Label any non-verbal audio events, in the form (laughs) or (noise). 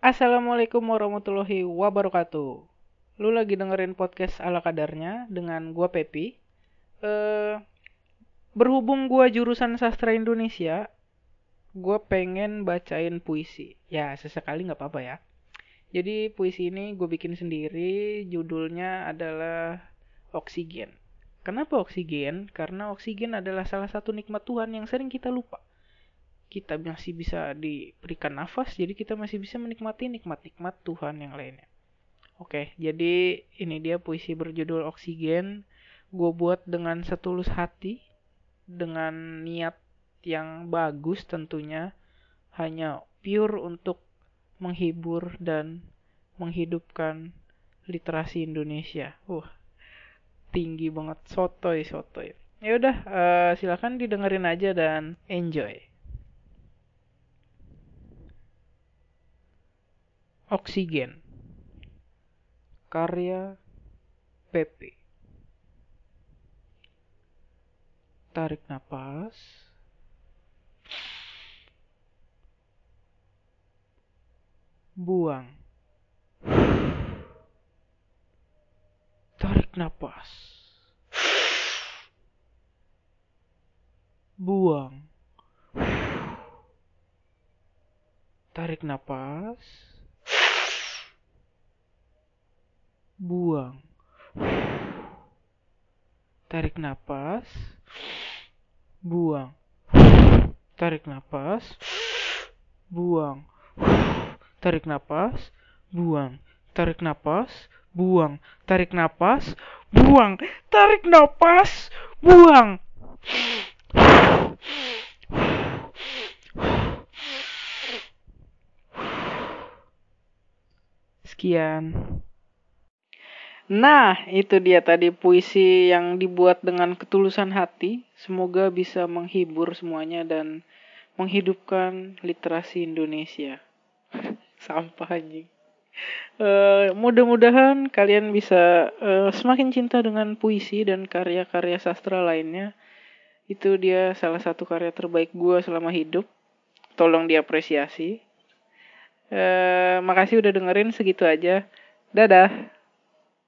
Assalamualaikum warahmatullahi wabarakatuh. Lu lagi dengerin podcast ala kadarnya dengan gua Pepi. Eh berhubung gua jurusan sastra Indonesia, gua pengen bacain puisi. Ya, sesekali nggak apa-apa ya. Jadi puisi ini gue bikin sendiri, judulnya adalah Oksigen. Kenapa oksigen? Karena oksigen adalah salah satu nikmat Tuhan yang sering kita lupa kita masih bisa diberikan nafas, jadi kita masih bisa menikmati nikmat-nikmat Tuhan yang lainnya. Oke, jadi ini dia puisi berjudul Oksigen. Gue buat dengan setulus hati, dengan niat yang bagus tentunya, hanya pure untuk menghibur dan menghidupkan literasi Indonesia. Wah, tinggi banget, sotoy sotoy. Ya udah, uh, silakan didengerin aja dan enjoy. Oksigen. Karya Pepe. Tarik nafas Buang. Tarik nafas Buang. Tarik nafas buang. Tarik nafas, buang. Tarik nafas, buang. Tarik nafas, buang. Tarik nafas, buang. Tarik nafas, buang. Tarik nafas, buang. Sekian. Nah, itu dia tadi puisi yang dibuat dengan ketulusan hati. Semoga bisa menghibur semuanya dan menghidupkan literasi Indonesia. (laughs) Sampah anjing. Uh, mudah-mudahan kalian bisa uh, semakin cinta dengan puisi dan karya-karya sastra lainnya. Itu dia salah satu karya terbaik gue selama hidup. Tolong diapresiasi. Uh, makasih udah dengerin segitu aja. Dadah.